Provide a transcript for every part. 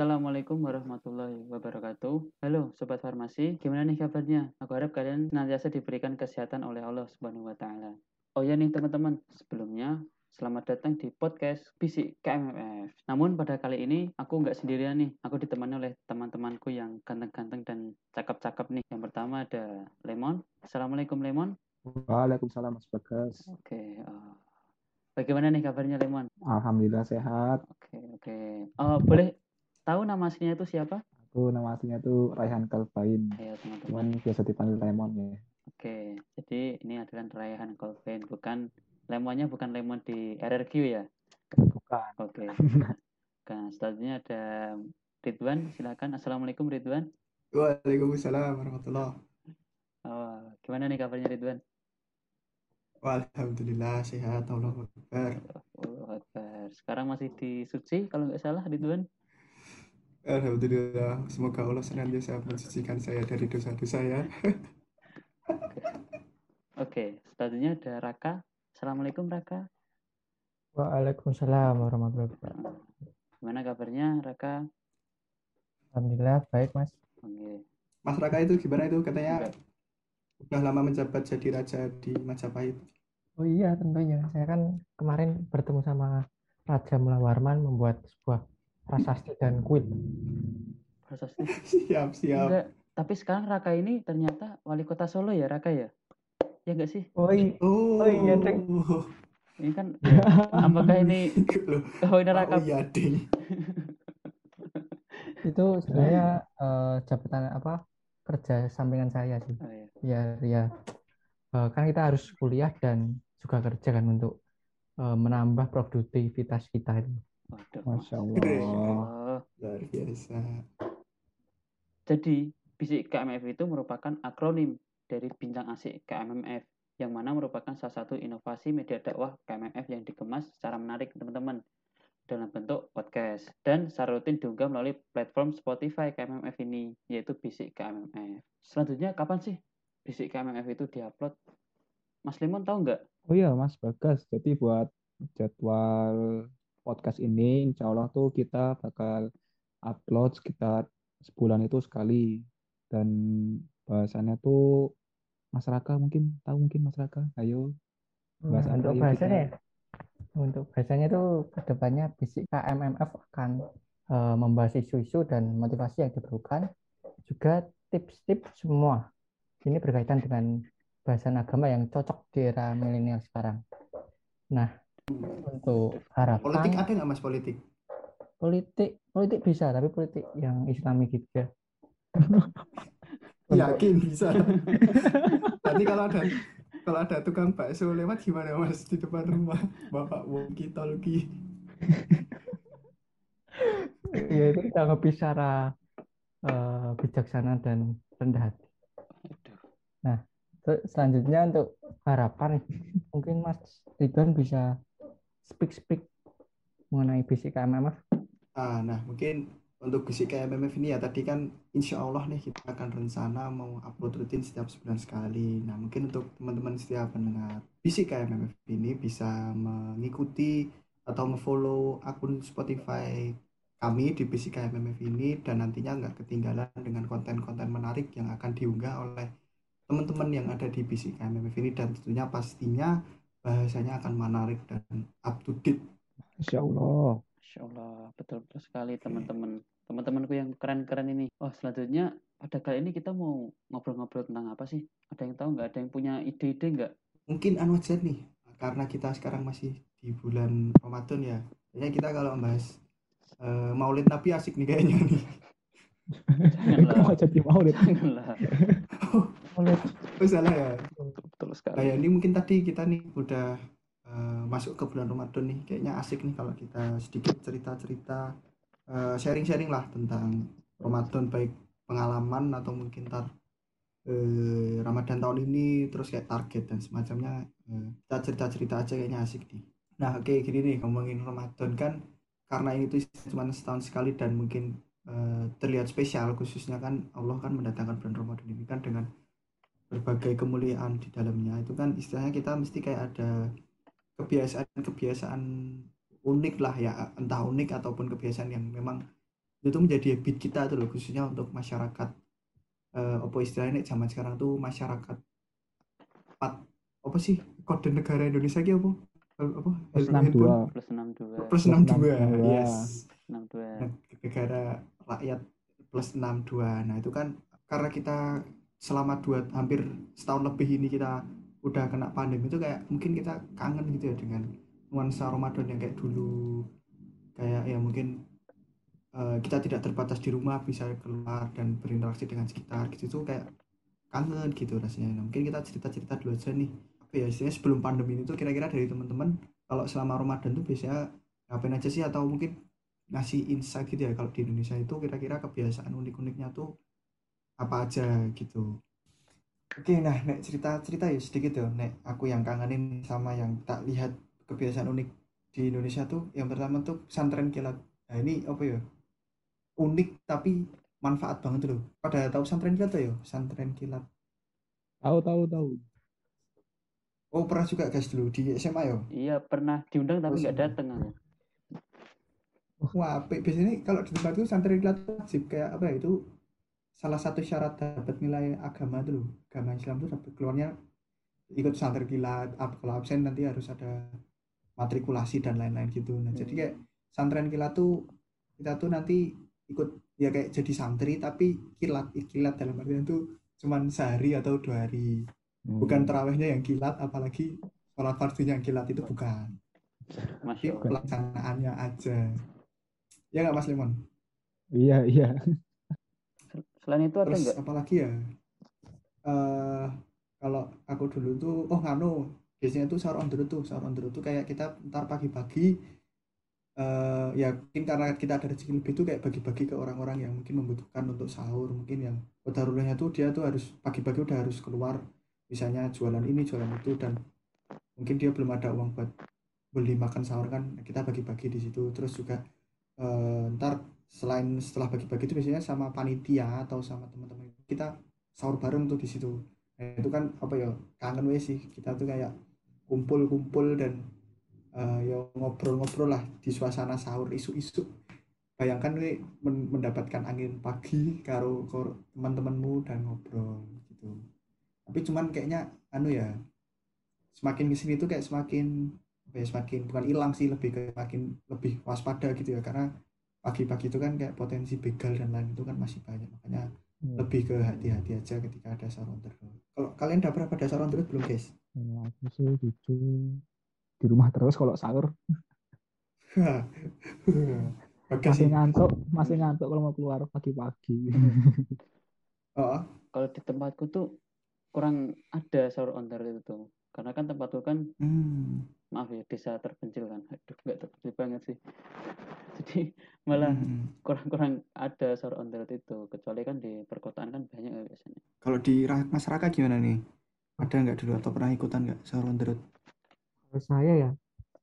Assalamualaikum warahmatullahi wabarakatuh. Halo Sobat Farmasi, gimana nih kabarnya? Aku harap kalian senantiasa diberikan kesehatan oleh Allah Subhanahu wa Ta'ala. Oh ya nih teman-teman, sebelumnya selamat datang di podcast Bisik KMMF. Namun pada kali ini aku nggak sendirian nih, aku ditemani oleh teman-temanku yang ganteng-ganteng dan cakep-cakep nih. Yang pertama ada Lemon. Assalamualaikum Lemon. Waalaikumsalam Mas Bagas. Oke, uh, bagaimana nih kabarnya Lemon? Alhamdulillah sehat. Oke, oke. Oh, boleh tahu nama aslinya itu siapa? Aku nama aslinya tuh Raihan Kalbain. Ayo teman-teman. Cuman biasa dipanggil Lemon ya. Oke, jadi ini adalah Raihan Colvin, bukan lemonnya bukan lemon di RRQ ya? Bukan. Oke. Nah, selanjutnya ada Ridwan, silakan. Assalamualaikum Ridwan. Waalaikumsalam warahmatullah. Oh, gimana nih kabarnya Ridwan? Alhamdulillah sehat Allah Akbar. Oh, Akbar. Sekarang masih di Suci kalau nggak salah Ridwan. Alhamdulillah semoga Allah senantiasa mensucikan saya dari dosa-dosa ya. Oke, selanjutnya ada Raka. Assalamualaikum Raka. Waalaikumsalam warahmatullahi wabarakatuh. Gimana kabarnya Raka? Alhamdulillah baik mas. Oke. Mas Raka itu gimana itu katanya Enggak. udah lama menjabat jadi raja di Majapahit. Oh iya tentunya. Saya kan kemarin bertemu sama Raja Mulawarman membuat sebuah prasasti dan kuil. Prasasti. Siap siap. Enggak, tapi sekarang Raka ini ternyata wali kota Solo ya Raka ya? Ya enggak sih? Oh iya. Oh, Oh iya, Deng. Ini kan apakah ini oh ini Raka oh iya ding. Itu sebenarnya eh, jabatan apa kerja sampingan saya sih. Oh, iya. Ya ya. Eh, kan kita harus kuliah dan juga kerja kan untuk eh, menambah produktivitas kita itu. Waduh. Masya Allah. Luar biasa. Jadi, Bisik KMF itu merupakan akronim dari Bintang Asik KMMF, yang mana merupakan salah satu inovasi media dakwah KMMF yang dikemas secara menarik, teman-teman, dalam bentuk podcast. Dan secara rutin diunggah melalui platform Spotify KMMF ini, yaitu Bisik KMMF. Selanjutnya, kapan sih Bisik KMMF itu diupload? Mas Limon tahu nggak? Oh iya Mas Bagas. Jadi buat jadwal podcast ini, insya Allah tuh kita bakal upload sekitar sebulan itu sekali. Dan bahasannya tuh Mas Raka mungkin tahu mungkin Mas Raka. Ayo. Bahas Nah, apa untuk bahasanya kita? ya? Untuk bahasanya itu ke depannya Bisik KMMF akan eh, membahas isu-isu dan motivasi yang diperlukan, juga tips-tips semua. Ini berkaitan dengan bahasan agama yang cocok di era milenial sekarang. Nah, untuk Politik harapan ada nggak Mas politik? politik, politik bisa, tapi politik yang Islami gitu ya. Yakin bisa. Nanti kalau ada kalau ada tukang bakso lewat gimana Mas di depan rumah Bapak Woki Tolki. ya itu kita ngopi secara eh, bijaksana dan rendah hati. Terus selanjutnya untuk harapan nih, mungkin Mas Ridwan bisa speak-speak mengenai bisik KMMF. Ah, nah mungkin untuk Bisik KMMF ini ya tadi kan insya Allah nih kita akan rencana mau upload rutin setiap sebulan sekali. Nah mungkin untuk teman-teman setiap pendengar Bisik KMMF ini bisa mengikuti atau nge-follow akun Spotify kami di Bisik KMMF ini dan nantinya nggak ketinggalan dengan konten-konten menarik yang akan diunggah oleh teman-teman yang ada di Bisik KMMF ini dan tentunya pastinya bahasanya akan menarik dan up to date. Masya Allah. Masya Allah, betul-betul sekali teman-teman. Teman-temanku yang keren-keren ini. Oh, selanjutnya pada kali ini kita mau ngobrol-ngobrol tentang apa sih? Ada yang tahu nggak? Ada yang punya ide-ide nggak? mungkin anu aja nih karena kita sekarang masih di bulan Ramadan ya kayaknya kita kalau bahas eh, Maulid Nabi asik nih kayaknya nih Janganlah, Kok jadi maulid? janganlah. Oleh oh salah ya Nah sekali. ya ini mungkin tadi kita nih udah eh, masuk ke bulan Ramadan nih kayaknya asik nih kalau kita sedikit cerita-cerita eh, sharing-sharing lah tentang Ramadan baik pengalaman atau mungkin tar eh, Ramadan tahun ini terus kayak target dan semacamnya eh, kita cerita-cerita aja kayaknya asik nih nah oke gini nih ngomongin Ramadan kan karena ini tuh cuma setahun sekali dan mungkin terlihat spesial khususnya kan Allah kan mendatangkan bulan Ramadan ini kan dengan berbagai kemuliaan di dalamnya itu kan istilahnya kita mesti kayak ada kebiasaan-kebiasaan unik lah ya entah unik ataupun kebiasaan yang memang itu menjadi habit kita tuh loh khususnya untuk masyarakat eh, apa istilahnya zaman sekarang tuh masyarakat empat apa sih kode negara Indonesia ki apa Eh, apa Plus Handphone- 62. Plus 62. plus Plus 62 62. yes 62. Neg- negara rakyat plus 62 nah itu kan karena kita selama dua hampir setahun lebih ini kita udah kena pandemi itu kayak mungkin kita kangen gitu ya dengan nuansa Ramadan yang kayak dulu. Kayak ya mungkin eh, kita tidak terbatas di rumah bisa keluar dan berinteraksi dengan sekitar gitu. Itu kayak kangen gitu rasanya. Nah, mungkin kita cerita-cerita dulu aja nih. Apa ya istilahnya sebelum pandemi ini tuh kira-kira dari teman-teman kalau selama Ramadan tuh biasanya ngapain aja sih? Atau mungkin ngasih insight gitu ya kalau di Indonesia itu kira-kira kebiasaan unik-uniknya tuh apa aja gitu. Oke, nah nek cerita-cerita ya sedikit ya, nek aku yang kangenin sama yang tak lihat kebiasaan unik di Indonesia tuh yang pertama tuh pesantren kilat. Nah ini apa ya? Unik tapi manfaat banget loh. Pada tahu pesantren kilat tuh ya? Pesantren kilat. Tahu tahu tahu. Oh pernah juga guys dulu di SMA ya? Iya, pernah diundang tapi nggak datang. Wah, apik. biasanya kalau di tempatku pesantren kilat tuh wajib kayak apa ya itu salah satu syarat dapat nilai agama itu loh agama Islam tuh dapat keluarnya ikut pesantren kilat ab- kalau absen nanti harus ada matrikulasi dan lain-lain gitu nah jadi kayak pesantren kilat tuh kita tuh nanti ikut ya kayak jadi santri tapi kilat kilat dalam artian tuh cuman sehari atau dua hari Hmm. bukan terawihnya yang kilat apalagi sholat fardunya yang kilat itu bukan Masya Allah. pelaksanaannya aja ya nggak Mas Lemon Iya iya. Selain itu ada Terus nggak? apalagi ya? eh kalau aku dulu tuh, oh nganu, biasanya tuh sahur on the road tuh, sahur on the road tuh kayak kita ntar pagi-pagi, eh ya mungkin karena kita ada rezeki lebih tuh kayak bagi-bagi ke orang-orang yang mungkin membutuhkan untuk sahur, mungkin yang kodarulahnya tuh dia tuh harus pagi-pagi udah harus keluar, misalnya jualan ini, jualan itu, dan mungkin dia belum ada uang buat beli makan sahur kan, kita bagi-bagi di situ, terus juga eh, ntar selain setelah bagi-bagi itu biasanya sama panitia atau sama teman-teman kita sahur bareng tuh di situ. Nah, itu kan apa ya kangen wes sih. Kita tuh kayak kumpul-kumpul dan eh, ya ngobrol-ngobrol lah di suasana sahur isu-isu. Bayangkan men- mendapatkan angin pagi karo teman-temanmu dan ngobrol gitu. Tapi cuman kayaknya anu ya semakin ke sini tuh kayak semakin ya, semakin bukan hilang sih lebih ke semakin lebih waspada gitu ya. Karena pagi-pagi itu kan kayak potensi begal dan lain itu kan masih banyak makanya Hmm. lebih ke hati-hati aja ketika ada sahur on the road. Kalau kalian udah pernah pada sahur on the road belum guys? Kalau aku sih jujur di rumah terus kalau sahur masih sih. ngantuk, masih ngantuk kalau mau keluar pagi-pagi. Oh, Kalau di tempatku tuh kurang ada sahur on the road itu. Karena kan tempatku kan hmm. maaf ya desa terpencil kan. Aduh, nggak terpencil banget sih. Jadi malah Hmm. kurang-kurang ada sahur on the road itu. Kecuali kan di perkotaan kan banyak ya biasanya. Kalau di Ra- Mas Raka gimana nih? Ada nggak dulu atau pernah ikutan nggak sahur on the road? Kalau saya ya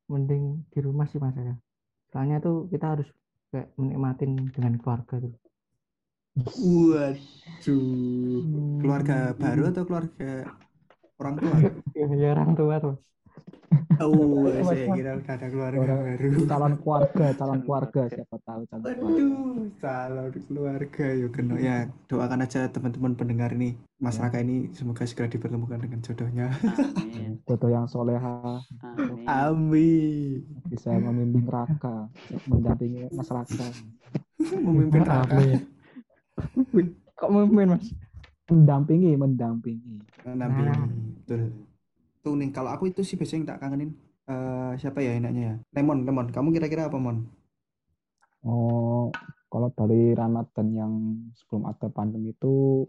mending di rumah sih mas saya. Soalnya tuh kita harus kayak menikmatin dengan keluarga tuh. Waduh. Keluarga baru atau keluarga orang tua? Ya, ya orang tua tuh. Mas. Oh, saya kira udah ada keluarga Orang- baru. calon keluarga, calon keluarga siapa tahu calon keluarga. Waduh, calon keluarga yuk kena ya doakan aja teman-teman pendengar ini Mas Ya. Raka ini semoga segera dipertemukan dengan jodohnya. Amin. Jodoh yang soleha Amin. Amin. bisa membimbing Raka, mendampingi Mas Raka, Memimpin Raka. Amin. Kok memimpin mas? Mendampingi, mendampingi. Nabi. Nah. Betul. Tuh nih, kalau aku itu sih biasanya yang tak kangenin eh, siapa ya enaknya ya? Lemon, Lemon. Kamu kira-kira apa, Mon? Oh, kalau dari Ramadan yang sebelum ada pandemi itu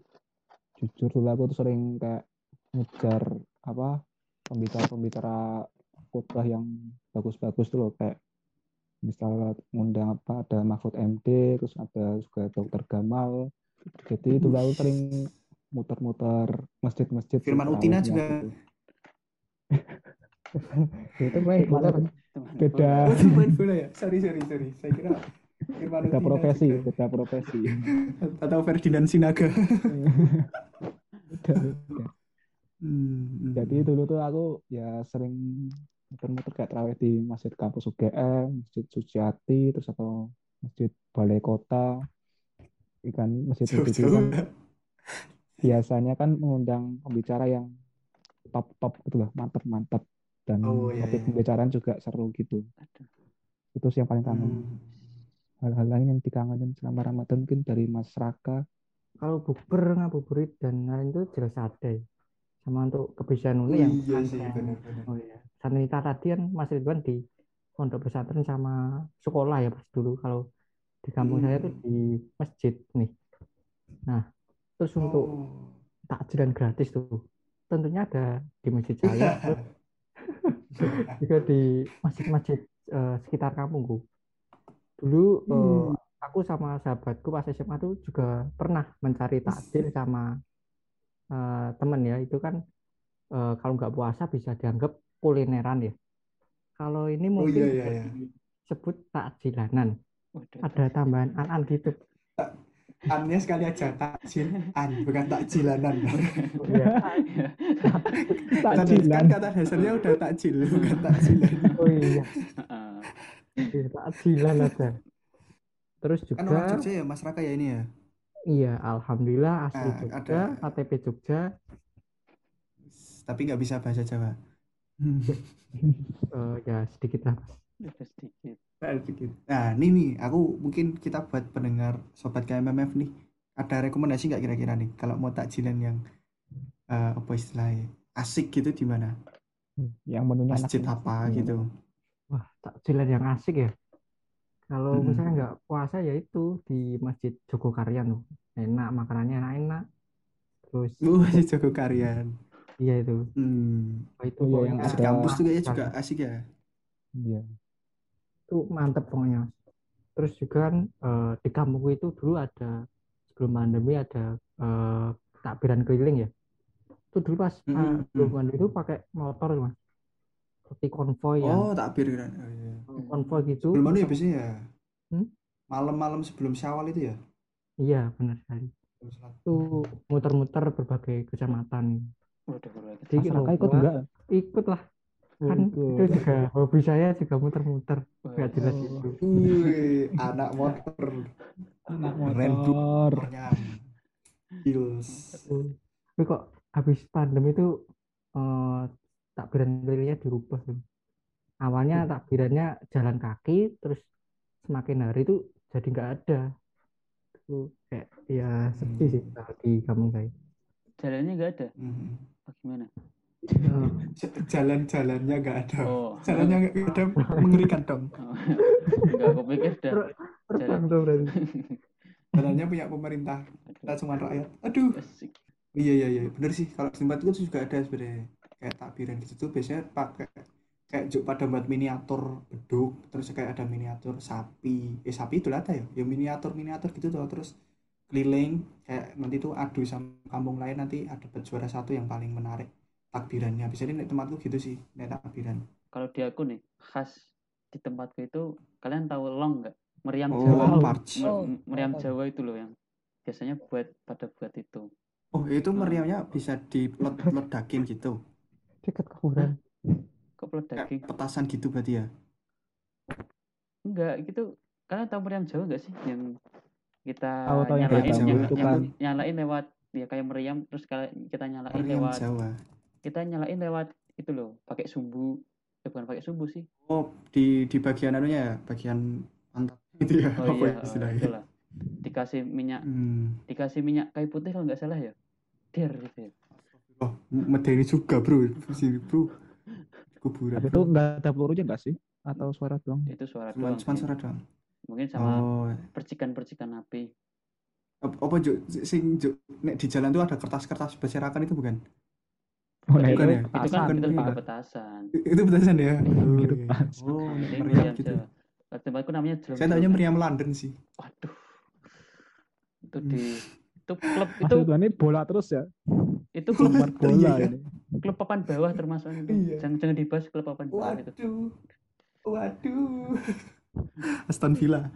jujur dulu aku tuh sering kayak ngejar apa pembicara-pembicara khutbah yang bagus-bagus tuh loh kayak misalnya ngundang apa ada Mahfud MD terus ada juga Dokter Gamal jadi itu aku sering muter-muter masjid-masjid Firman Utina terawihnya juga. gitu. Itu baik. Firman Kita Teman beda Oh, itu main bola ya? Sorry, sorry, sorry. Saya kira Firman beda Utina profesi juga. beda profesi Atau Ferdinand Sinaga. Beda, beda. Hmm. Jadi dulu tuh aku ya sering muter-muter kayak terawih di Masjid Kampus UGM, Masjid Suciati, terus atau masjid balai kota ikan masjid itu Jauh-jauh kan? Biasanya kan mengundang pembicara yang top top gitu loh mantep mantep dan Oh, iya, topik iya. pembicaraan juga seru gitu itu sih yang paling kangen Hmm. hal-hal lain yang dikangenin selama Ramadan mungkin dari Mas Raka Kalau bukber, ngabuburit dan lain itu jelas ada ya. Sama untuk kebiasaan Oh, ini yang iya sih yang- benar-benar. Oh iya. Sanita tadi kan Mas Ridwan di pondok pesantren sama sekolah ya pas dulu. Kalau di kampung saya tuh Hmm. di masjid nih. Nah, terus untuk Oh. takjilan gratis tuh. Tentunya ada di masjid saya, juga di masjid-masjid eh, sekitar kampungku. Dulu eh, Hmm. aku sama sahabatku pas SMA tuh juga pernah mencari takjil sama eh, temen ya. Itu kan eh, kalau nggak puasa bisa dianggap kulineran ya. Kalau ini Oh mungkin iya iya bisa iya. disebut takjilanan. Ada tambahan an-an gitu. Annya sekali aja takjil an bukan takjilanan. Iya. Kan takjilan kata dasarnya udah takjil bukan takjilan. Oh iya, Heeh. iya, takjilan ada. Terus Kan orang juga Jogja ya Mas Raka ya ini ya. Iya, alhamdulillah asli Nah, Jogja, ada- KTP Jogja. Tapi nggak bisa bahasa Jawa. Eh, ya sedikit lah. Udah sedikit. Nah, dikit. Nah, ini nih, aku mungkin kita buat pendengar sobat KMMF nih, ada rekomendasi nggak kira-kira nih, kalau mau takjilan yang eh, apa istilahnya asik gitu di mana? yang menunya enak Masjid enak apa sih. gitu? Wah, takjilan yang asik ya. Kalau Mm-mm. misalnya nggak puasa ya itu di Masjid Jogokaryan tuh. Enak, makanannya enak-enak. Terus Uh, si Joko Karyan. iya itu. Hmm. Wah, itu Oh iya, yang Masjid ada- kampus tuh kayaknya Asik. juga asik ya. Iya. Itu mantep pokoknya. Terus juga kan eh, di kampungku itu dulu ada sebelum pandemi ada eh, takbiran keliling ya. Itu dulu pas eh, Mm-mm. sebelum pandemi itu pakai motor mas. Seperti konvoy yang Oh, takbir kan. Oh, iya. konvoy gitu. Sebelum mana ya biasanya ya? Hmm? Malam-malam sebelum Syawal itu ya? Iya benar sekali. Itu muter-muter berbagai kecamatan. Waduh. Jadi Mas kalau Raka ikut enggak ikut lah. Kan itu juga hobi saya juga muter-muter. Nggak jelas Oh. itu. Wih, anak motor. anak motor. Hills. Tapi kok habis pandemi itu eh, takbiran kelilingnya dirubah. Awalnya takbirannya jalan kaki, terus semakin hari itu jadi nggak ada. Itu kayak ya sepi sih kalau di kampung saya. Jalannya nggak ada. Hmm. Gimana? Jalan-jalannya nggak ada. Oh. Jalannya nggak ada mengerikan dong. Enggak, aku pikir dah. Tuh berarti. Jalannya punya pemerintah. Kita cuma rakyat. Aduh. Asik. Iya iya iya. Bener sih. Kalau di tempatku tuh juga ada sebenarnya. Kayak takbiran gitu tuh biasanya pakai kayak juk pada buat miniatur beduk terus kayak ada miniatur sapi eh sapi itu ada ya ya miniatur miniatur gitu tuh terus keliling kayak nanti tuh adu sama kampung lain nanti ada juara satu yang paling menarik takbirannya biasanya di tempatku gitu sih nek takbiran Kalau di aku nih, khas di tempatku itu kalian tahu long nggak? Meriam oh Jawa. Oh, meriam tahu. Jawa itu loh yang biasanya buat pada buat itu. oh itu meriamnya bisa diledakin gitu Dekat kuburan. Daging? petasan gitu berarti ya Enggak, gitu. Kalian tahu meriam Jawa nggak sih yang kita yang nyalain itu yang kan. nyalain lewat ya kayak meriam terus kita nyalain meriam lewat Jawa kita nyalain lewat itu loh, pakai sumbu. Eh, bukan pakai sumbu sih. oh di di bagian anunya ya bagian pantat itu ya Oh apa iya, ya eh, istilahnya itulah. Dikasih minyak, hmm. dikasih minyak kayu putih kalau nggak salah ya. Der gitu ya. Oh, medeni juga bro, sini bro. Kuburan. tapi itu nggak ada pelurunya nggak sih atau suara doang Itu suara Cuman, doang cuman sih. suara doang. Mungkin sama Oh, percikan-percikan api. apa, apa Juk? sing Juk, nek di jalan tuh ada kertas-kertas berserakan itu bukan? Oh, nah, Bukan itu ya? Itu kan petasan, itu bukan. juga petasan. Itu betasan ya? Oh, Itu iya. petasan. Oh, Ini meriam gitu. Tempatku namanya jelum Saya tahunya meriam London sih. Waduh. Itu di itu klub itu ini bola terus ya itu klub bola Iya. ini klub papan bawah termasuk itu. Iya. Jangan jangan dibahas klub papan bawah itu. Waduh. Waduh. Aston Villa.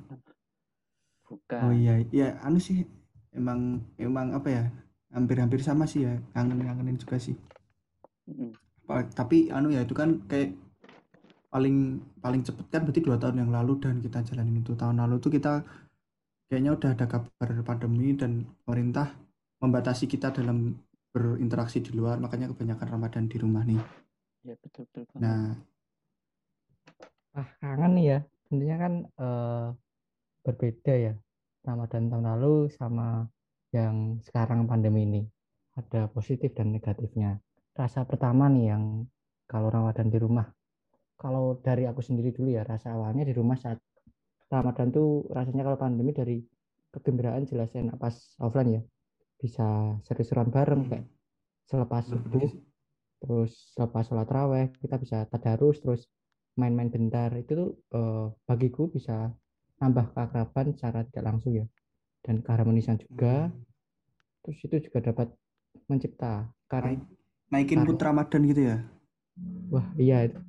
Bukan. Oh iya, iya anu sih emang emang apa ya? Hampir-hampir sama sih ya. Kangen-kangenin juga sih. Apa- tapi anu ya itu kan kayak paling paling cepet kan berarti dua tahun yang lalu dan kita jalanin itu tahun lalu tuh kita kayaknya udah ada kabar pandemi dan pemerintah membatasi kita dalam berinteraksi di luar makanya kebanyakan Ramadan di rumah nih Ya betul betul nah Ah, kangen nih ya. Tentunya kan eh, berbeda ya. Ramadan tahun lalu sama yang sekarang pandemi ini. Ada positif dan negatifnya. Rasa pertama nih yang kalau Ramadan di rumah. Kalau dari aku sendiri dulu ya, rasa awalnya di rumah saat Ramadan tuh rasanya kalau pandemi dari kegembiraan jelas enak pas offline ya. Bisa seru-seruan bareng Hmm. kayak selepas subuh terus selepas sholat raweh kita bisa tadarus terus main-main bentar itu tuh eh, bagiku bisa nambah keakraban secara tidak langsung ya dan keharmonisan juga Hmm. terus itu juga dapat menciptakan Naik- naikin mood Tarik. Ramadan gitu ya? Wah iya itu.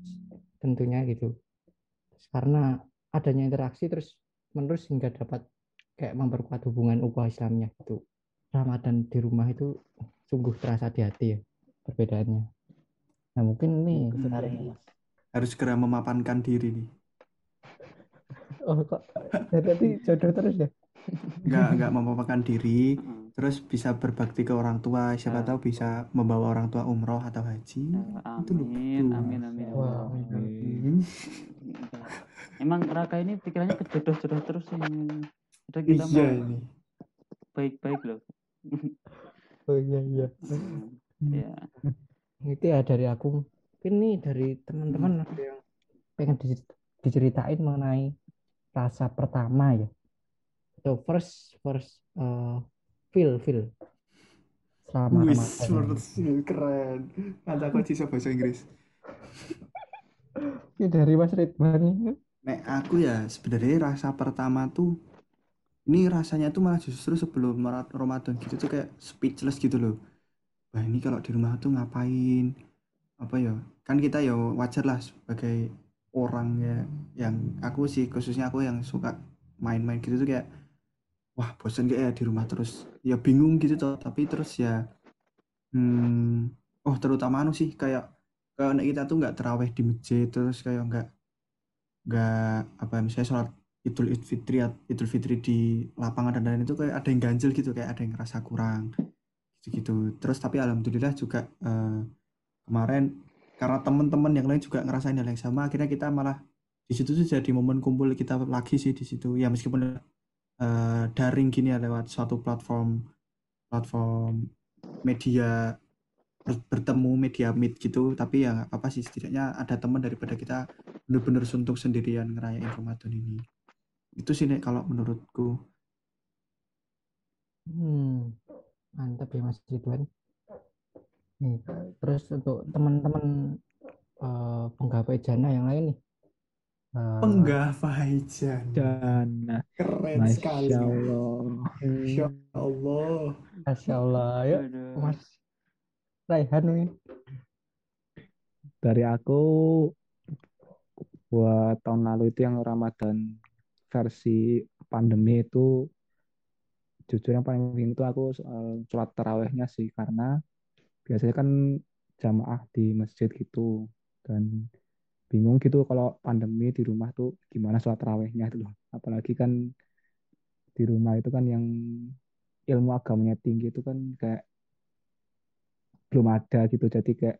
Tentunya gitu. Karena adanya interaksi terus menerus hingga dapat kayak memperkuat hubungan ukhuwah Islamnya gitu. Ramadan di rumah itu sungguh terasa di hati ya perbedaannya. Nah mungkin nih Betul menarik banget, nih Mas. harus segera memapankan diri nih. Oh kok? Jadi jodoh terus ya nggak nggak memapankan diri Heeh. terus bisa berbakti ke orang tua siapa Ah. tahu bisa membawa orang tua umroh atau haji Ya, itu loh Amin, amin, amin. Hmm. Emang Raka ini pikirannya ke jodoh-jodoh terus sih. Udah kita iya mau ini baik-baik loh. oh iya iya ya, itu ya dari aku mungkin nih dari teman-teman ada yang pengen di- diceritain mengenai rasa pertama ya so first first uh, feel feel selama Wis, Ramadan menurut- keren. Nanti aku bisa bahasa Inggris. ini dari Mas Ridwan Nek aku ya sebenarnya rasa pertama tuh ini rasanya tuh malah justru sebelum Ramadan gitu tuh kayak speechless gitu loh. Wah ini kalau di rumah tuh ngapain? Apa ya? Kan kita ya wajar lah sebagai orang ya yang aku sih khususnya aku yang suka main-main gitu tuh kayak wah bosen kayak ya di rumah terus. Ya bingung gitu tuh tapi terus ya hmm, oh terutama anu sih kayak kalau kita tuh nggak terawih di masjid terus kayak nggak nggak apa misalnya sholat Idul Fitri Idul Fitri di lapangan dan lain itu kayak ada yang ganjel gitu kayak ada yang ngerasa kurang gitu-gitu. Terus tapi alhamdulillah juga eh, kemarin karena teman-teman yang lain juga ngerasain hal yang sama akhirnya kita malah di situ tuh jadi momen kumpul kita lagi sih di situ. Ya meskipun eh, daring gini ya lewat suatu platform platform media ber- bertemu media meet gitu. Tapi ya nggak apa-apa sih setidaknya ada teman daripada kita bener-bener suntuk sendirian ngerayain Ramadan ini. Itu sih Nek, kalau menurutku. Hmm, mantap ya Mas Ridwan. Nih terus untuk teman-teman uh, penggawe jana yang lain nih. uh, penggapai jana Jana. keren sekali Masya Allah. Masya Allah Masya Allah yuk aduh. Mas Raihan nih Dari aku buat tahun lalu itu yang Ramadan versi pandemi itu jujur yang paling penting itu aku soal sholat tarawehnya sih karena biasanya kan jamaah di masjid gitu dan bingung gitu kalau pandemi di rumah tuh gimana sholat tarawehnya itu loh apalagi kan di rumah itu kan yang ilmu agamanya tinggi itu kan kayak belum ada gitu jadi kayak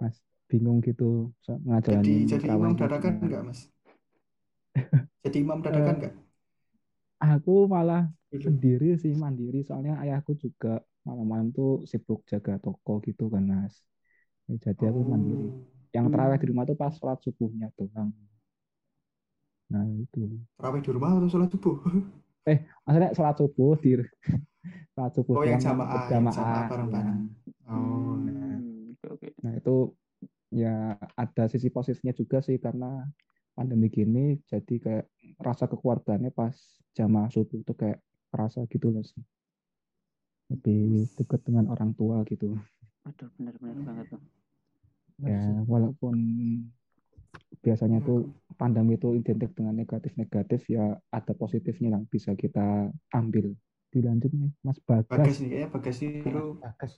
mas bingung gitu so- jadi jadi imam dadakan gimana. nggak mas jadi imam dadakan Eh, nggak Aku malah Aduh. sendiri sih mandiri soalnya ayahku juga malam-malam tuh sibuk jaga toko gitu kan mas. Ya, jadi aku mandiri. Yang Hmm. terawih di rumah tuh pas sholat subuhnya doang. Nah itu. Terawih di rumah atau sholat subuh Maksudnya sholat subuh di sholat subuh Oh, yang doang jamaah, jamaah bareng-bareng. Ya. oh oke. Nah itu ya ada sisi positifnya juga sih karena pandemi gini jadi kayak rasa kekeluargaannya pas jamaah subuh tuh kayak kerasa gitu loh sih. Lebih dekat dengan orang tua gitu. Aduh benar-benar banget tuh. Ya walaupun biasanya tuh pandemi itu identik dengan negatif-negatif ya ada positifnya yang bisa kita ambil. Dilanjut nih Mas bagas Bagas nih kayaknya bagas nih lu bagus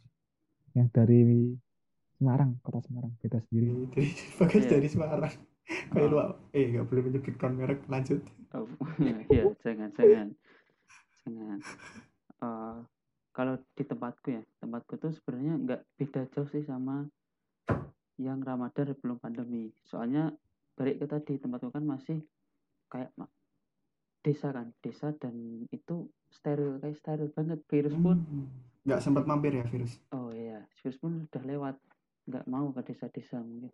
yang dari Semarang, kota Semarang, beda sendiri. dari- bagas Iya. dari Semarang kayak lu Oh. eh nggak boleh menyebutkan merek lanjut Oh, iya, jangan, jangan, jangan. Eh, kalau di tempatku ya, tempatku tuh sebenarnya nggak beda jauh sih sama yang Ramadan belum pandemi. Soalnya balik ke tadi tempatku kan masih kayak desa kan, desa dan itu steril kayak steril banget. Virus pun, Hmm. nggak sempat mampir ya virus oh iya, virus pun udah lewat. Nggak mau ke desa-desa mungkin.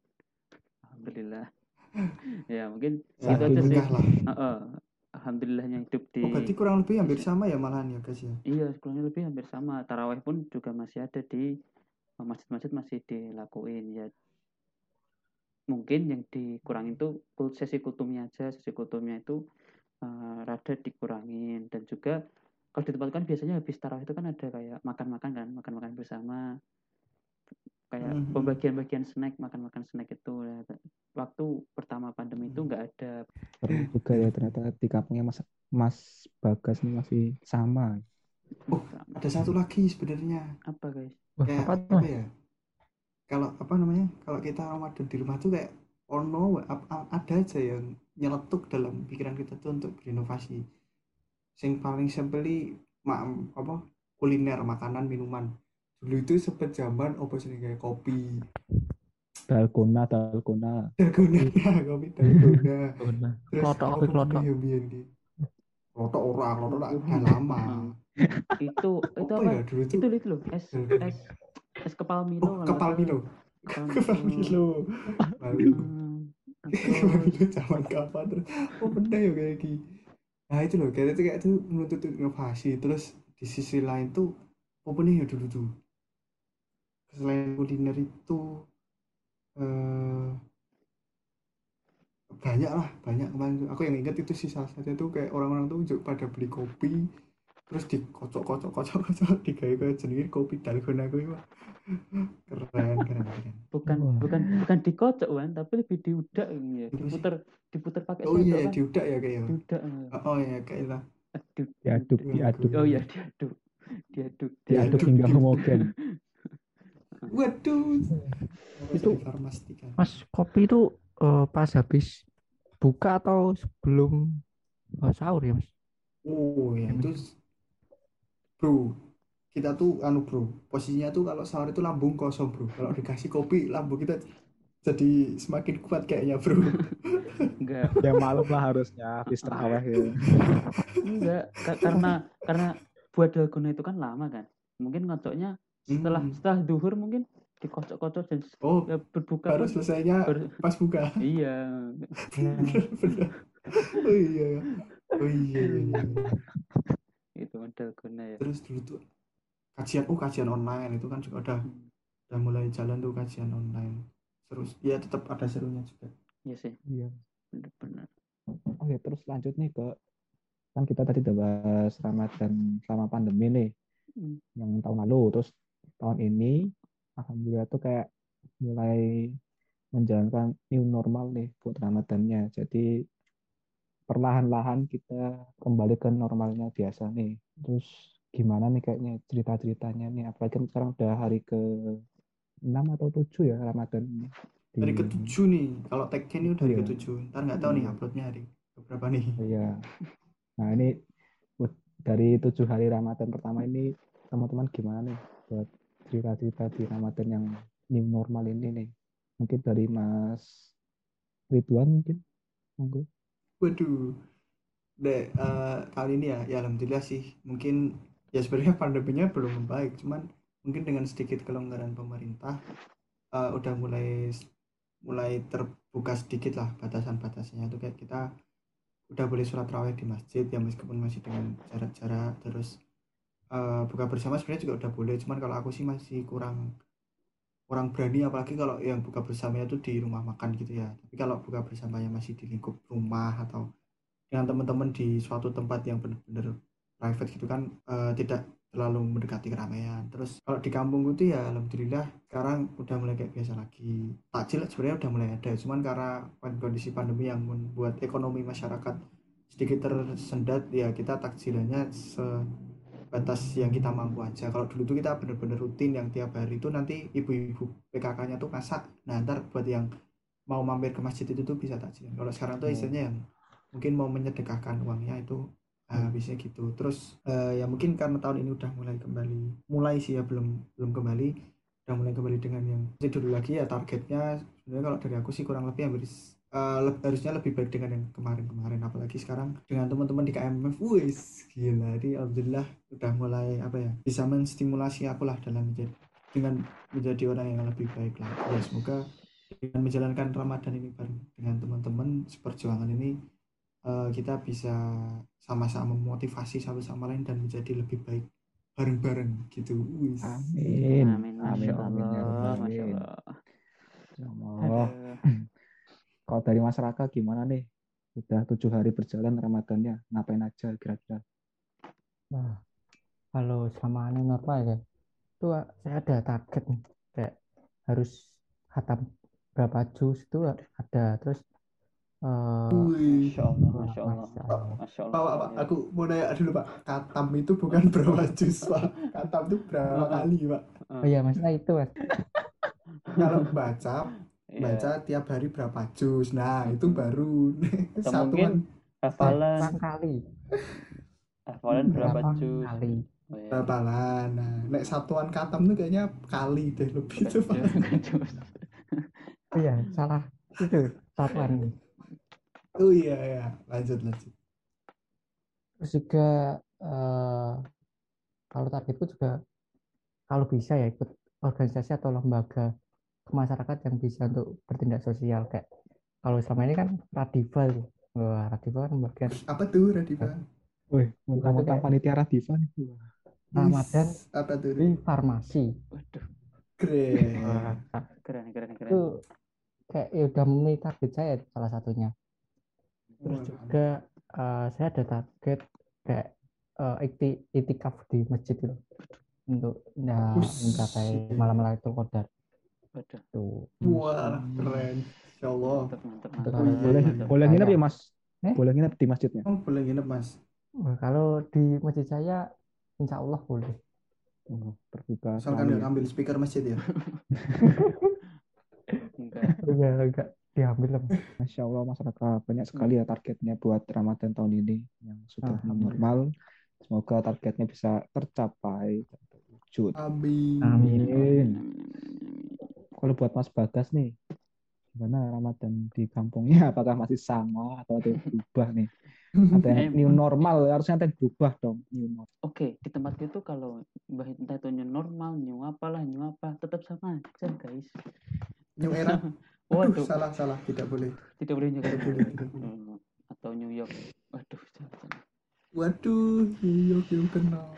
Alhamdulillah. ya mungkin ya, itu aja sih. alhamdulillah lah Heeh. Alhamdulillahnya hidup di oh berarti kurang lebih hampir sama ya malahan ya guys ya Iya, kurang lebih hampir sama. Taraweh pun juga masih ada di masjid-masjid masih dilakuin ya. Mungkin yang dikurangin tuh kul- sesi kultumnya aja, sesi kultumnya itu eh, rada dikurangin dan juga kalau di tempat kan biasanya habis tarawih itu kan ada kayak makan-makan kan, makan-makan bersama. Kayak Mhm. pembagian-bagian snack, makan-makan snack itu. Nah, Waktu pertama pandemi itu nggak ada. Seru juga ya ternyata di kampungnya Mas Mas Bagas ini masih sama. Oh, ada satu lagi sebenarnya Apa guys? Wah, kayak apa apa, ya kalau apa namanya kalau kita Ramadan di rumah tuh kayak ono ada aja yang nyeletuk dalam pikiran kita tuh untuk berinovasi. Sing paling simply ma apa kuliner makanan minuman. Dulu itu sempet zaman apa sih kayak kopi. Dalgona, dalgona. dalgona kopi. dalgona. Klotok, apa kopi klotok. ki klotok orang klotok lama Itu itu apa? Apa? ya dulu tuh? Itu itu loh, es Dalgona. Es kepal Milo. oh kepal. Milo Kepal Milo Lalu, Kepal Milo zaman kapan terus. Oh bener ya kayak gini. Nah itu loh kayak itu kayak itu menuntut inovasi. Terus di sisi lain tuh apa nih ya dulu tuh? Selain kuliner itu eh banyak lah banyak kemarin. Aku yang ingat itu sih salah satu tuh kayak orang-orang tuh pada beli kopi terus dikocok-kocok kocok-kocok digawe kayak jenenge kopi dalgona kuwi wah. keren keren keren bukan Wah. bukan bukan dikocok kan, tapi lebih diudak ini ya. Diputer diputer pakai oh iya kan. diudak ya kayak Diudak. eh. oh iya kayak lah Aduk, Diaduk, diaduk. Oh iya diaduk. Diaduk. Diaduk Diaduk, hingga homogen. waduh Itu- farmastika Mas, kopi itu eh, pas habis buka atau sebelum eh, sahur ya, Mas? oh ya itu bro kita tuh anu bro posisinya tuh kalau sahur itu lambung kosong bro kalau dikasih kopi lambung kita jadi semakin kuat kayaknya bro Enggak, Ya malam lah harusnya habis taraweh ya. enggak Ka- karena karena buat dalgona itu kan lama kan. Mungkin ngocoknya setelah Hmm. setelah duhur mungkin dikocok-kocok dan oh ya, berbuka baru selesainya ber- pas buka iya bener bener oh iya ya. oh iya, iya, iya. Itu kan dalgona ya. terus dulu tuh kajian oh kajian online itu kan juga udah udah mulai jalan tuh kajian online terus ya tetap ada serunya juga Iya sih, Iya. benar-benar. Oke, terus lanjut nih ke kan kita tadi udah bahas Ramadan selama pandemi nih Hmm. yang tahun lalu terus tahun ini alhamdulillah tuh kayak mulai menjalankan new normal nih buat Ramadannya jadi perlahan-lahan kita kembali ke normalnya biasa nih terus gimana nih kayaknya cerita-ceritanya nih apalagi kan sekarang udah hari ke 6 atau 7 ya Ramadan ini Di- hari ketujuh nih kalau tag ini udah hari Iya. ketujuh ntar nggak tahu nih Iya. uploadnya hari berapa nih iya. Nah ini dari tujuh hari Ramadan pertama ini teman-teman gimana nih buat cerita-cerita di Ramadan yang new normal ini nih? Mungkin dari Mas Ridwan mungkin? Monggo. Waduh. Deh eh, kali ini ya ya alhamdulillah sih. Mungkin ya sebenarnya pandeminya belum membaik cuman mungkin dengan sedikit kelonggaran pemerintah eh, udah mulai mulai terbuka sedikit lah batasan-batasnya. Itu kayak kita udah boleh sholat raweh di masjid ya meskipun masih dengan jarak-jarak terus eh, buka bersama sebenarnya juga udah boleh. Cuman kalau aku sih masih kurang kurang berani apalagi kalau yang buka bersamanya itu di rumah makan gitu ya. Tapi kalau buka bersamanya masih di lingkup rumah atau dengan teman-teman di suatu tempat yang benar-benar private gitu kan eh, tidak terlalu mendekati keramaian. Terus kalau di kampung itu ya alhamdulillah sekarang udah mulai kayak biasa lagi. Takjil sebenarnya udah mulai ada cuman karena kondisi pandemi yang membuat ekonomi masyarakat sedikit tersendat ya kita takjilannya sebatas yang kita mampu aja kalau dulu tuh kita bener-bener rutin yang tiap hari itu nanti ibu-ibu PKK-nya tuh masak nah ntar buat yang mau mampir ke masjid itu tuh bisa takjilan kalau sekarang tuh Oh. istilahnya yang mungkin mau menyedekahkan uangnya itu Hmm. uh, bisa gitu terus eh, ya mungkin karena tahun ini udah mulai kembali mulai sih ya belum belum kembali udah mulai kembali dengan yang dulu lagi ya targetnya sebenarnya kalau dari aku sih kurang lebih hampir eh, leb- harusnya lebih baik dengan yang kemarin-kemarin apalagi sekarang dengan teman-teman di KMF wis gila ini alhamdulillah udah mulai apa ya bisa menstimulasi aku lah dalam menjadi dengan menjadi orang yang lebih baik lah ya semoga dengan menjalankan Ramadan ini bareng dengan teman-teman seperjuangan ini eh, kita bisa sama-sama memotivasi satu sama lain dan menjadi lebih baik bareng-bareng gitu wis Amin. Amin, masya amin, ya Allah, masya. Allah. Ya Allah. Kalau dari masyarakat gimana nih? Udah tujuh hari berjalan Ramadannya, ngapain aja kira-kira? Nah, kalau selama ini normal ya, itu saya ada target nih, kayak harus khatam berapa juz itu ada, terus eh, Wih. Masya Allah, masya Allah, Masya Allah. masya Pak, Allah. Pak, Pak, aku mau nanya dulu Pak, katam itu bukan berapa jus Pak? Katam itu berapa kali Pak? Oh iya, maksudnya itu mas. Kalau baca, Iya. baca tiap hari berapa jus? Nah itu baru Atau satuan mungkin hafalan, Berapa kali? hafalan berapa Berapa juz? kali? Oh, iya. berapa lah? Nah, nek satuan katam tuh kayaknya kali deh lebih. Oh iya, salah itu satuan. Oh iya ya, lanjut lanjut. Terus juga eh, kalau targetku juga kalau bisa ya ikut organisasi atau lembaga masyarakat yang bisa untuk bertindak sosial kayak kalau selama ini kan Radiva tuh. Wah, Radiva kan bagian Apa tuh Radifa? Wih, mentang-mentang kayak- panitia Radiva nih. Ramadan apa tuh? di farmasi. Waduh, Keren. Wah, keren, keren, keren. itu kayak ya udah memenuhi target saya salah satunya. Terus juga eh, saya ada target kayak ikti- itikaf di masjid itu untuk Us. mencapai malam Lailatul Qadar Waduh, tuh. Wah, keren. Insya Allah. mantap, mantap, mantap. Oh, iya, Boleh, iya. boleh nginep ya Mas? Eh? Boleh nginep di masjidnya? Oh, boleh nginep Mas. Wah, kalau di masjid saya insya Allah boleh. Oh, terbuka Misalkan sekali nggak ngambil speaker masjid ya. Enggak. Enggak, enggak diambil lah. Masya Allah masyarakat banyak sekali ya targetnya buat Ramadan tahun ini yang sudah normal. Semoga targetnya bisa tercapai. Amin. Amin. Amin. Kalau buat Mas Bagas nih, gimana Ramadan di kampungnya? Apakah masih sama atau ada yang berubah nih? Ada yang new normal, harusnya ada yang berubah dong. New normal. Oke, di tempat itu kalau entah itu new normal, new apalah, new apa, tetap sama aja, guys. New era. Waduh, salah salah tidak boleh. tidak boleh new Tidak boleh. Hmm, Atau New York. Waduh, jangan, jangan. Waduh, New York yang kenal.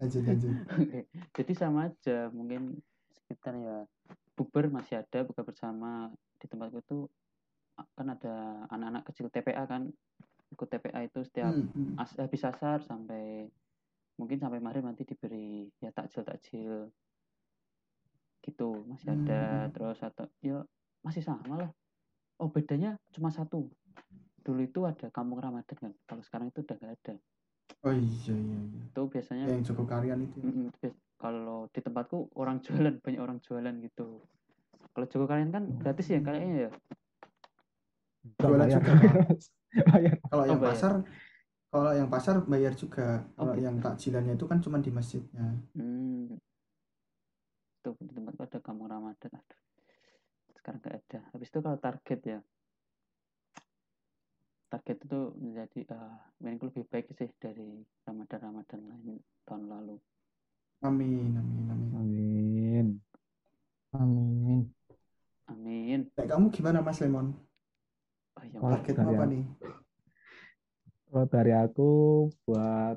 Lanjut lanjut. Oke, jadi sama aja, mungkin sekitar ya bukber masih ada buka bersama di tempatku itu kan ada anak-anak kecil TPA kan ikut TPA itu setiap Hmm, hmm. as- habis asar sampai mungkin sampai maghrib nanti diberi ya takjil takjil gitu masih ada Hmm. terus atau ya masih sama lah oh bedanya cuma satu dulu itu ada kampung Ramadan kan kalau sekarang itu udah nggak ada Oh iya iya iya. itu biasanya Yang Joko Karyan itu. ya. Kalau di tempatku orang jualan banyak orang jualan gitu kalau Joko kalian kan gratis ya kayaknya ya Jualan Bayar. juga. Bayar. Kalau Oh, yang bayar. pasar kalau yang pasar bayar juga. Kalau Oke. yang takjilannya itu kan cuma di masjidnya. hmm. tuh di tempatku ada kampung Ramadan Aduh. sekarang nggak ada habis itu kalau target ya target itu menjadi menurutku lebih baik sih dari Ramadan Ramadan lain tahun lalu Amin amin amin. Amin. Amin. amin Kayak kamu gimana Mas Lemon? oh, ya, dari apa aku- nih? Kalau dari aku buat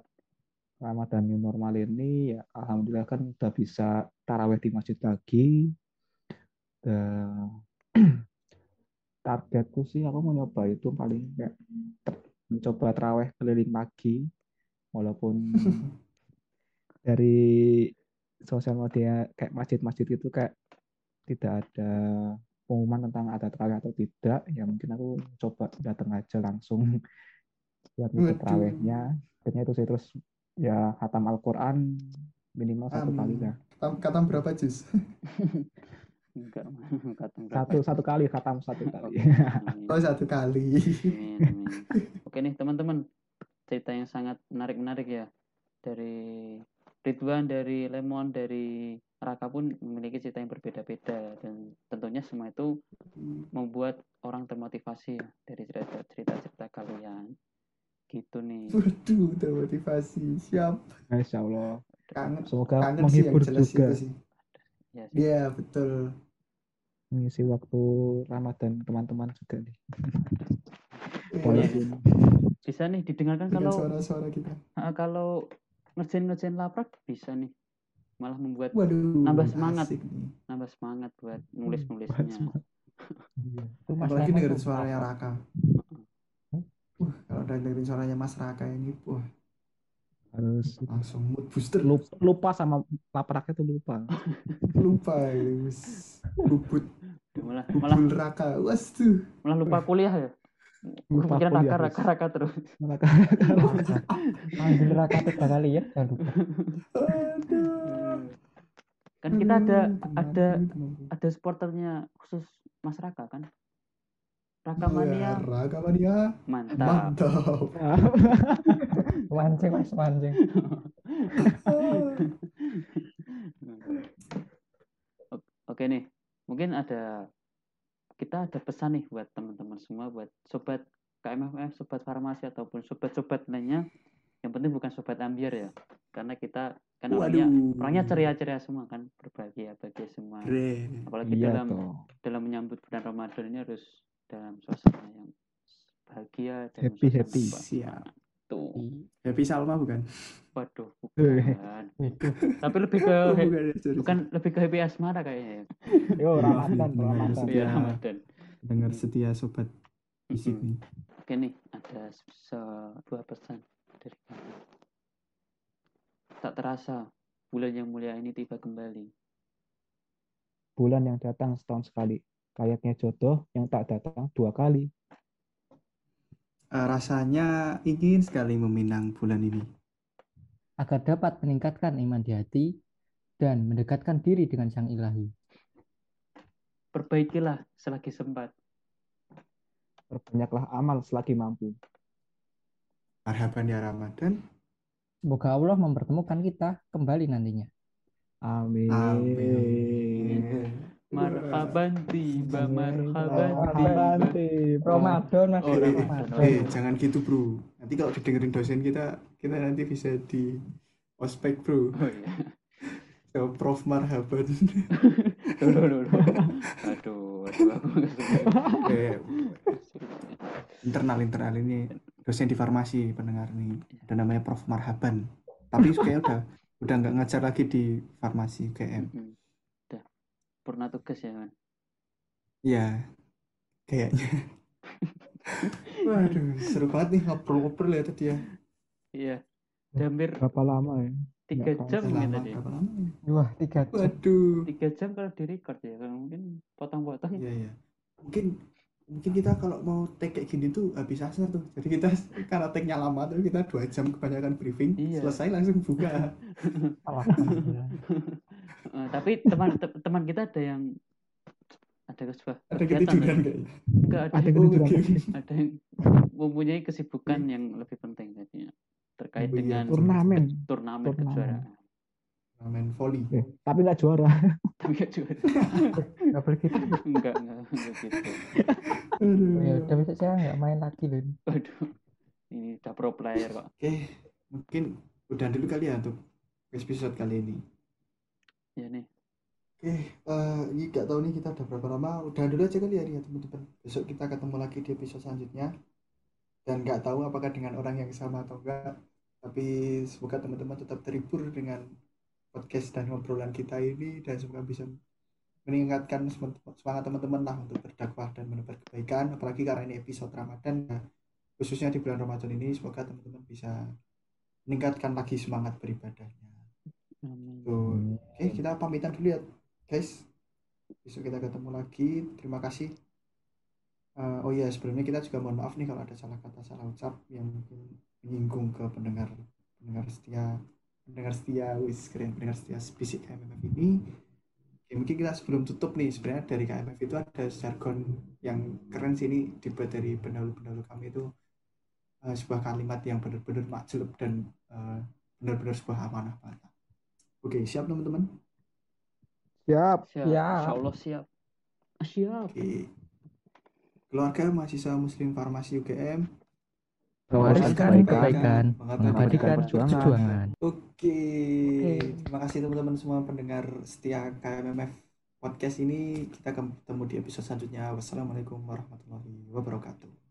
Ramadan new normal ini ya alhamdulillah kan udah bisa taraweh di masjid lagi. Dan targetku sih aku mau nyoba itu paling kayak mencoba taraweh keliling pagi walaupun dari sosial media kayak masjid-masjid itu kayak tidak ada pengumuman tentang ada tarawih atau tidak ya mungkin aku coba datang aja langsung buat ikut Waduh. tarawehnya akhirnya itu sih terus ya khatam Al-Quran minimal satu Amin. kali lah Katam, katam berapa jus? Enggak, khatam berapa? Satu satu kali khatam satu kali. Oh satu kali. Amin, amin. Oke nih teman-teman, cerita yang sangat menarik-menarik ya dari Ridwan, dari Lemon, dari Raka pun memiliki cerita yang berbeda-beda dan tentunya semua itu membuat orang termotivasi ya dari cerita-cerita kalian. Gitu nih. Waduh, termotivasi. Siap. Masya Allah. Kangen, Semoga kangen sih yang menghibur jelas juga itu sih. Ya, sih. Iya, betul. mengisi waktu Ramadan teman-teman juga nih. Iya, Walaupun bisa nih didengarkan Dengan kalau suara-suara kita. ah, kalau ngerjain-ngerjain laprak bisa nih malah membuat Waduh, Nambah semangat. nambah semangat buat nulis-nulisnya. semangat. Iya. Itu Mas Apalagi dengerin suaranya? Raka. Wah, kalau udah dengerin suaranya Mas Raka ini, wah, harus langsung mood booster. lupa, lupa sama lapraknya tuh lupa. Lupa ya. Bubut, malah malah Raka. Was tuh. malah lupa kuliah ya. Lupa Kepikiran kuliah, raka raka raka terus. Mereka Panggil Raka tiga kali ya, jangan lupa. Kan kita ada Aduh, ada ada supporternya khusus Mas Raka kan. Raka Iya, mania Raka mania. mantap. Mantap. Mancing mas, mancing. Oke nih, mungkin ada kita ada pesan nih buat teman-teman semua, buat sobat KMFF, sobat farmasi ataupun sobat-sobat lainnya. Yang penting bukan sobat ambiar ya, karena kita kan orangnya orangnya ceria-ceria semua kan, berbahagia bahagia semua. Keren. Apalagi iya dalam toh. dalam menyambut bulan Ramadan ini harus dalam suasana yang bahagia dalam Happy, happy. Siap. Tuh, Happy Salma bukan? waduh, Eh. bukan. Itu. Tapi lebih ke Oh, bukan, ya, sorry, bukan lebih ke happy asmara kayaknya ya. Yo Ramadan, Dengar Ramadan. setia. Iya, Ramadan. Dengar setia sobat di Mm-mm. sini. Oke nih, ada sebuah pesan dari kami. Tak terasa, bulan yang mulia ini tiba kembali. Bulan yang datang setahun sekali. Kayaknya jodoh yang tak datang dua kali. Eh, rasanya ingin sekali meminang bulan ini. Agar dapat meningkatkan iman di hati dan mendekatkan diri dengan Sang Ilahi. Perbaikilah selagi sempat. Perbanyaklah amal selagi mampu. Marhaban ya Ramadan. Semoga Allah mempertemukan kita kembali nantinya. Amin. Amin. Marhaban tiba, marhaban tiba. Ramadan mas, Oh. Eh, jangan gitu bro. Nanti kalau didengerin dosen kita, kita nanti bisa di ospek bro. Oh iya. So, Prof Marhaban. Aduh, aduh, aku eh, internal internal ini dosen di farmasi pendengar nih. Ada namanya Prof Marhaban. Tapi kayaknya udah udah nggak ngajar lagi di farmasi UGM. Purna tugas ya, man. Iya, kayaknya. Waduh, seru banget nih ngobrol-ngobrol ya tadi ya. Iya. Hampir Berapa lama ya? tiga Nggak jam lama, tadi. berapa lama ya? Wah, tiga jam. Waduh. Tiga jam kalau di record ya, kalau mungkin potong-potong. Iya, iya. Mungkin mungkin kita kalau mau take kayak gini tuh habis asar tuh. Jadi kita karena take-nya lama tuh kita dua jam kebanyakan briefing, Iya. selesai langsung buka. Eh, tapi teman te- teman kita ada yang ada sebuah Ada kegiatan ketiduran kayaknya. Enggak ada, Ada Oh, ketiduran. oke. ada yang mempunyai kesibukan yang lebih penting tadinya terkait Oh iya, dengan Turnamen. ke- turnamen Turnamen. kejuaraan. Main volley. Eh, tapi nggak juara. Tapi nggak juara. Nggak boleh gitu. Enggak, enggak, enggak gitu. Aduh. Ya udah besok saya nggak main lagi loh. ini. Waduh. Ini udah pro player kok. Oke, mungkin udah dulu kali ya untuk episode kali ini. Ya nih. Oke, eh ini gak tahu nih kita udah berapa lama. Udah dulu aja kali ya, ya teman-teman. Besok kita ketemu lagi di episode selanjutnya. Dan nggak tahu apakah dengan orang yang sama atau enggak. Tapi semoga teman-teman tetap terhibur dengan podcast dan ngobrolan kita ini dan semoga bisa meningkatkan sem- semangat teman-teman lah untuk berdakwah dan menebar kebaikan. Apalagi karena ini episode Ramadan, ya, khususnya di bulan Ramadan ini, semoga teman-teman bisa meningkatkan lagi semangat beribadahnya. Amin. Tuh. Oke, kita pamitan dulu ya, guys. Besok kita ketemu lagi. Terima kasih. Eh, oh iya, sebelumnya kita juga mohon maaf nih kalau ada salah kata, salah ucap yang mungkin menyinggung ke pendengar pendengar setia, pendengar setia, wis keren, pendengar setia bisik MMF ini. Oke, Oke, mungkin kita sebelum tutup nih sebenarnya dari KMF itu ada jargon yang keren sih ini dibuat dari pendahulu-pendahulu kami itu eh, sebuah kalimat yang benar-benar makjub dan eh, benar-benar sebuah amanah mata. Oke, siap teman-teman? Siap. Siap. Siap. Insya Allah siap. Siap. Oke. Keluarga mahasiswa Muslim Farmasi UGM Mewariskan kebaikan, kebaikan, mengabadikan perjuangan. perjuangan. Oke, Oke. terima kasih teman-teman semua pendengar setia KMMF podcast ini. Kita akan bertemu di episode selanjutnya. Wassalamualaikum warahmatullahi wabarakatuh.